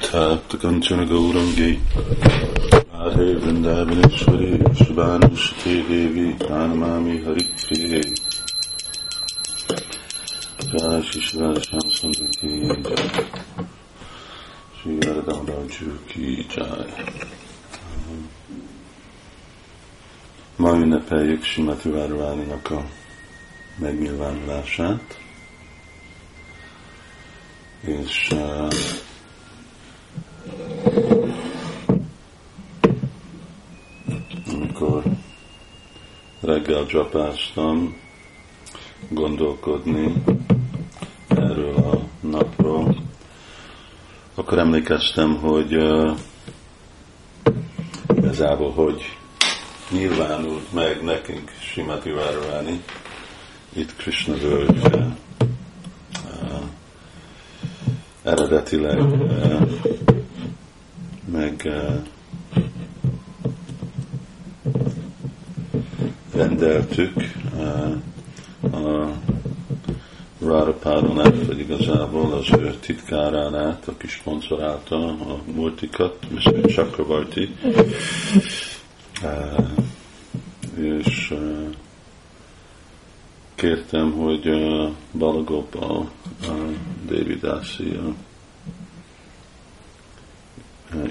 Tatkanchana Gaurangi Radhe Vrindavaneshwari Shubhanushate Devi Pranamami Hari Priye Jai. Shri Shivara Sham Sundar Ki Shri Radhamraju Ki Jai Ma ünnepeljük Simati Várváninak a megnyilvánulását, és uh, amikor reggel csapáztam gondolkodni erről a napról, akkor emlékeztem, hogy uh, igazából, hogy nyilvánult meg nekünk Simati Várváni itt Krishna völgyben. Eredetileg meg rendeltük uh, a Radha át, vagy igazából az ő titkárán át, aki szponzorálta a multikat, Mr. Chakravarti, uh, és uh, kértem, hogy Balagopal uh,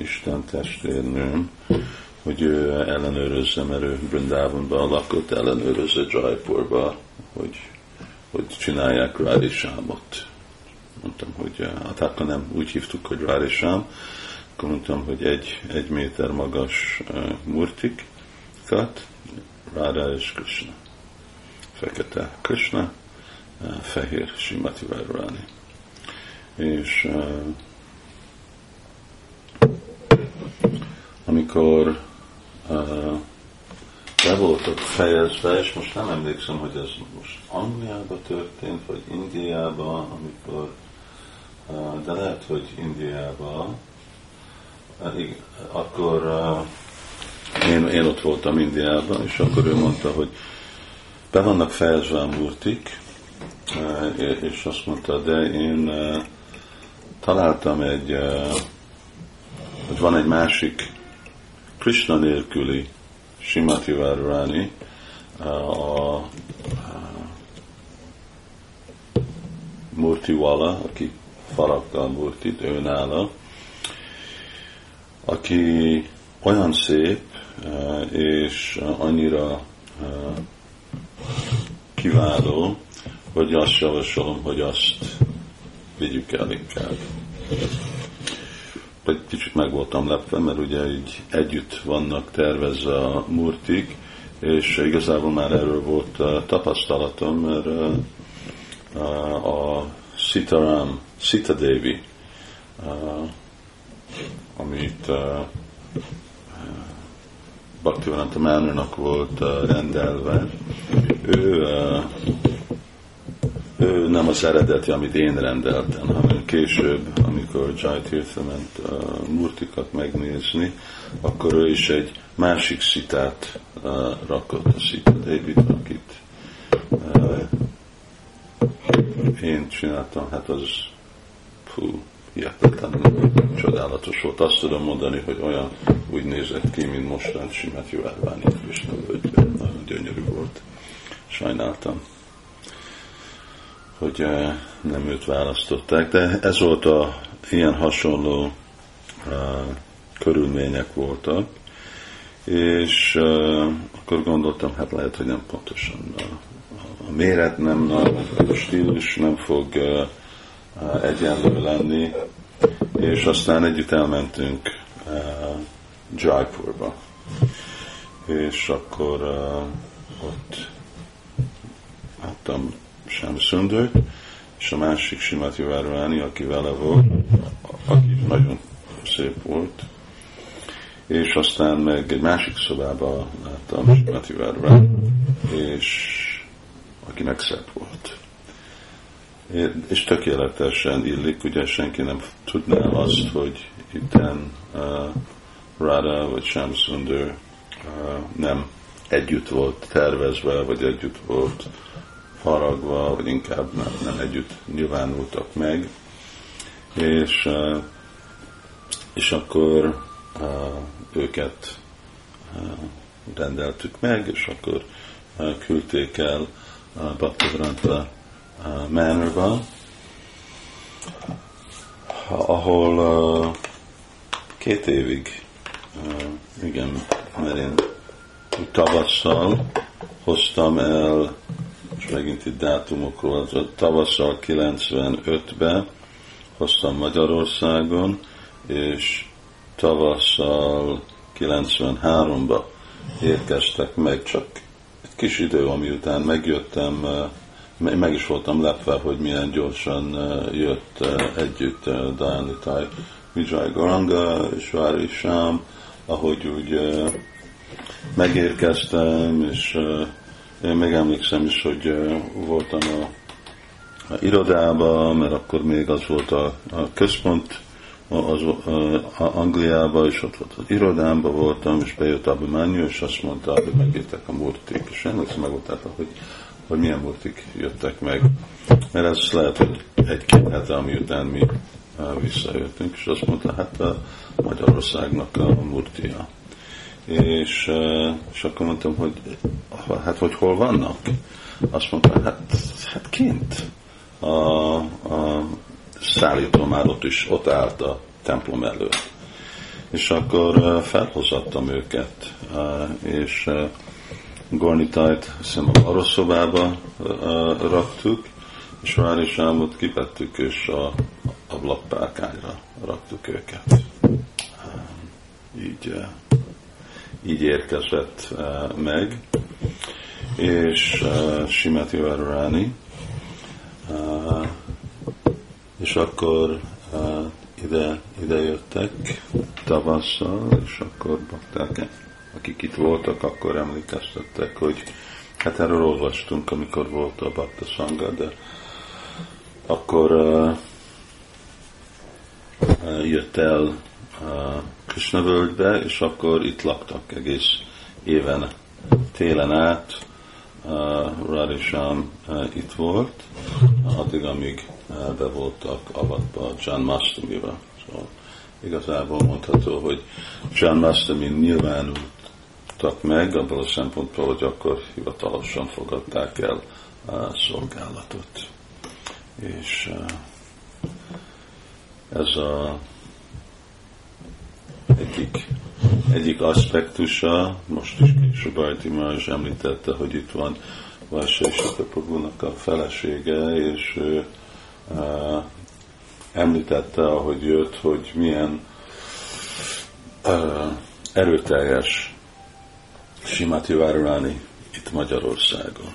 Isten testvérnőm, hogy ő ellenőrözze, mert ő Brindávonban lakott, ellenőrözze Jaipurba, hogy, hogy csinálják Rádisámot. Mondtam, hogy hát akkor nem úgy hívtuk, hogy Rádisám, akkor mondtam, hogy egy, egy méter magas uh, murtikat, Ráda és Krishna. Fekete Krishna, uh, fehér Simati Várváni. És uh, amikor uh, voltak fejezve, és most nem emlékszem, hogy ez most Angliában történt, vagy Indiában, amikor, de lehet, hogy Indiában, uh, akkor én, én ott voltam Indiában, és akkor ő mondta, hogy be vannak fejezve a murtik, és azt mondta, de én találtam egy, hogy van egy másik Krishna nélküli Simati Várváni, a, a Murtiwala, aki faragta a Murtit, ő nála, aki olyan szép, és annyira kiváló, hogy azt javasolom, hogy azt vigyük el inkább egy kicsit meg voltam lepve, mert ugye így együtt vannak tervezve a murtik, és igazából már erről volt uh, tapasztalatom, mert uh, uh, a Sitaram, Sita Devi, uh, amit Bhaktivedanta Mánornak volt rendelve, ő ő nem az eredeti, amit én rendeltem, hanem később, amikor Jai Tirtha ment a murtikat megnézni, akkor ő is egy másik szitát rakott, a szita David, akit én csináltam, hát az fú, hihetetlen csodálatos volt. Azt tudom mondani, hogy olyan úgy nézett ki, mint mostan Simát Jóelváni Krishna völgyben. Nagyon gyönyörű volt. Sajnáltam hogy eh, nem őt választották, de ez volt a ilyen hasonló uh, körülmények voltak, és uh, akkor gondoltam, hát lehet, hogy nem pontosan a, a méret nem, a, a stílus nem fog uh, uh, egyenlő lenni, és aztán együtt elmentünk uh, Jaipurba, és akkor uh, ott láttam Szöndőt, és a másik Simati Várváni, aki vele volt, aki nagyon szép volt, és aztán meg egy másik szobába láttam Simati Várváni, és aki meg szép volt. És tökéletesen illik, ugye senki nem tudná azt, hogy itten uh, Rada vagy Shamsunder uh, nem együtt volt tervezve, vagy együtt volt haragva, vagy inkább nem, nem együtt nyilvánultak meg, és és akkor őket rendeltük meg, és akkor küldték el Bhaktivedanta Manorba, ahol két évig, igen, mert én tavasszal hoztam el, megint itt dátumokról, az a tavasszal 95-ben hoztam Magyarországon, és tavasszal 93-ba érkeztek meg, csak egy kis idő, ami után megjöttem, meg is voltam lepve, hogy milyen gyorsan jött együtt Danitai Vijay Goranga és Vári Sám, ahogy úgy megérkeztem, és én megemlékszem is, hogy voltam a, a irodában, mert akkor még az volt a, a központ, az, a, Angliába, és ott volt az irodámban voltam, és bejött Abimányi, és azt mondta, hogy megjöttek a murtik, és emlékszem meg volt, hogy, hogy milyen murtik jöttek meg. Mert ez lehet, hogy egy-két hete, ami után mi visszajöttünk, és azt mondta, hát a Magyarországnak a murtia. És, és akkor mondtam, hogy hát hogy hol vannak? Azt mondta, hát, hát kint. A, a szállító már ott is, ott állt a templom előtt. És akkor felhozattam őket, és Gornitájt hiszem a barosszobába raktuk, és Várisámot kivettük, és a ablakpárkányra raktuk őket. Így, így érkezett meg, és Simati Varurani, és akkor ide, ide jöttek tavasszal, és akkor bakták, akik itt voltak, akkor emlékeztettek, hogy hát erről olvastunk, amikor volt a Bakta Sangha, de akkor uh, jött el uh, Krishna völgybe, és akkor itt laktak egész éven, télen át. Uh, Radisham uh, itt volt, addig, amíg uh, be voltak avatva John Mastamiba. Szóval igazából mondható, hogy John Mastami nyilvánultak meg, abból a szempontból, hogy akkor hivatalosan fogadták el a szolgálatot. És uh, ez a egyik, egyik aspektusa, most is később Ajti is említette, hogy itt van Vajsa és a felesége, és ő uh, említette, ahogy jött, hogy milyen uh, erőteljes Simati Várulani itt Magyarországon.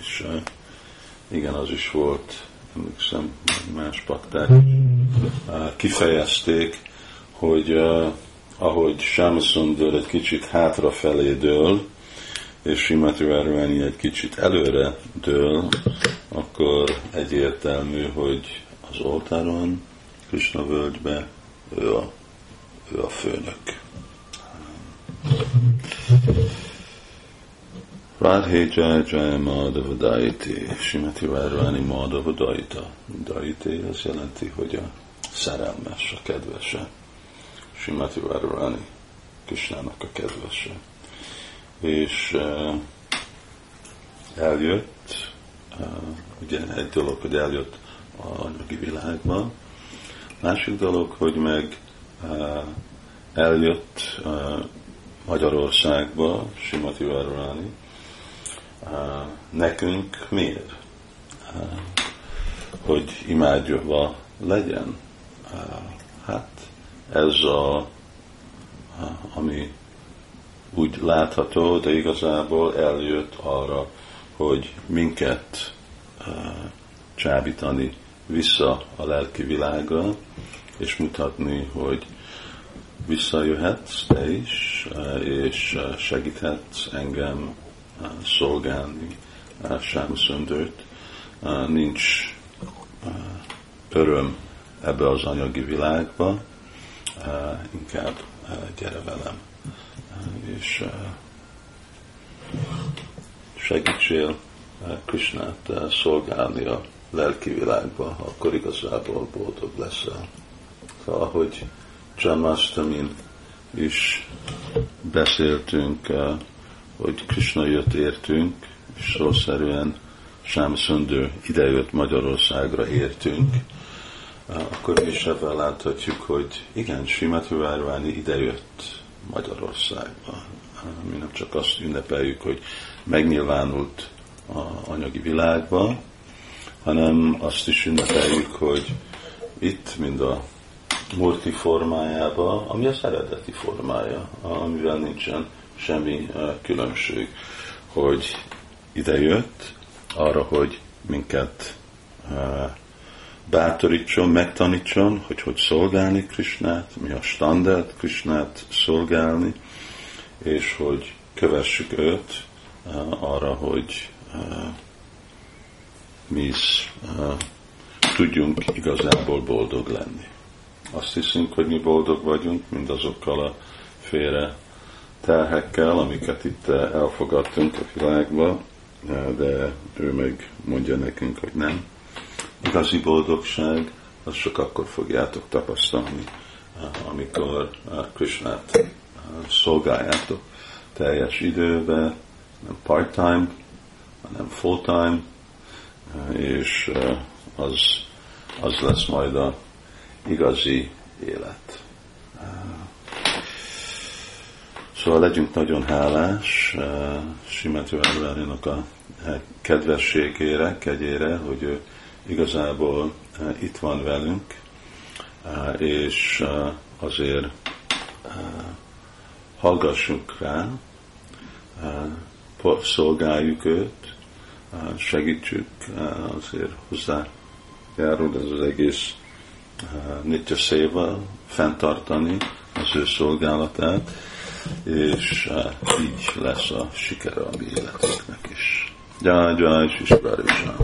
És uh, igen, az is volt emlékszem, más pakták kifejezték, hogy uh, ahogy Sámaszundor egy kicsit hátrafelé dől, és Simati Várványi egy kicsit előre dől, akkor egyértelmű, hogy az oltáron, Krishna völgybe ő a, ő a főnök. Radhe Jaya Jaya Madhava Daiti, Simati Várványi Madhava Daita. Daiti az jelenti, hogy a szerelmes, a kedvese. Simati Várványi Kisnának a kedvese. És uh, eljött, uh, ugye egy dolog, hogy eljött a anyagi világba, másik dolog, hogy meg uh, eljött Magyarországba, Simati Várványi, nekünk miért? Hogy imádjava legyen. Hát ez a, ami úgy látható, de igazából eljött arra, hogy minket csábítani vissza a lelki világa, és mutatni, hogy visszajöhetsz te is, és segíthetsz engem szolgálni Sámszöndőt. Nincs öröm ebbe az anyagi világba, inkább gyere velem, és segítsél Krishnát szolgálni a lelki világba, akkor igazából boldog leszel. Szóval, ahogy Janmastamin is beszéltünk, hogy Krishna jött értünk, és szószerűen Sámszöndő idejött Magyarországra értünk, akkor mi is ebben láthatjuk, hogy igen, Simát Várváni idejött Magyarországba. Mi nem csak azt ünnepeljük, hogy megnyilvánult a anyagi világba, hanem azt is ünnepeljük, hogy itt, mind a multi formájába, ami az eredeti formája, amivel nincsen semmi különbség, hogy idejött arra, hogy minket bátorítson, megtanítson, hogy hogy szolgálni Krisnát, mi a standard Krisnát szolgálni, és hogy kövessük őt arra, hogy mi is tudjunk igazából boldog lenni. Azt hiszünk, hogy mi boldog vagyunk, mindazokkal a félre terhekkel, amiket itt elfogadtunk a világba, de ő meg mondja nekünk, hogy nem. Igazi boldogság, azt csak akkor fogjátok tapasztalni, amikor Krishnát szolgáljátok teljes időben, nem part-time, hanem full-time, és az, az lesz majd a igazi élet. Szóval legyünk nagyon hálás Simető Árvárinak a kedvességére, kegyére, hogy ő igazából itt van velünk, és azért hallgassunk rá, szolgáljuk őt, segítsük, azért hozzájárul ez az egész Nitya Széva fenntartani az ő szolgálatát, és így lesz a sikere a mi életünknek is. Jaj, jaj, és